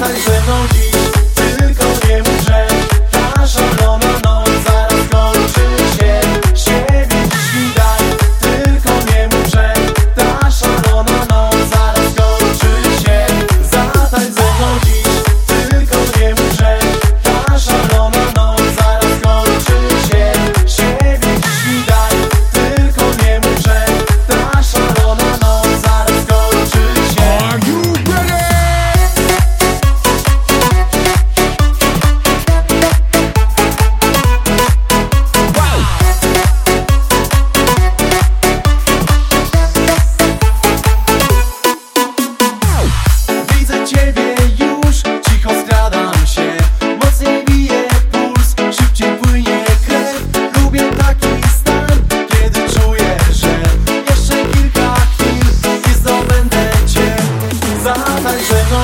sai, isso é não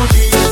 I'll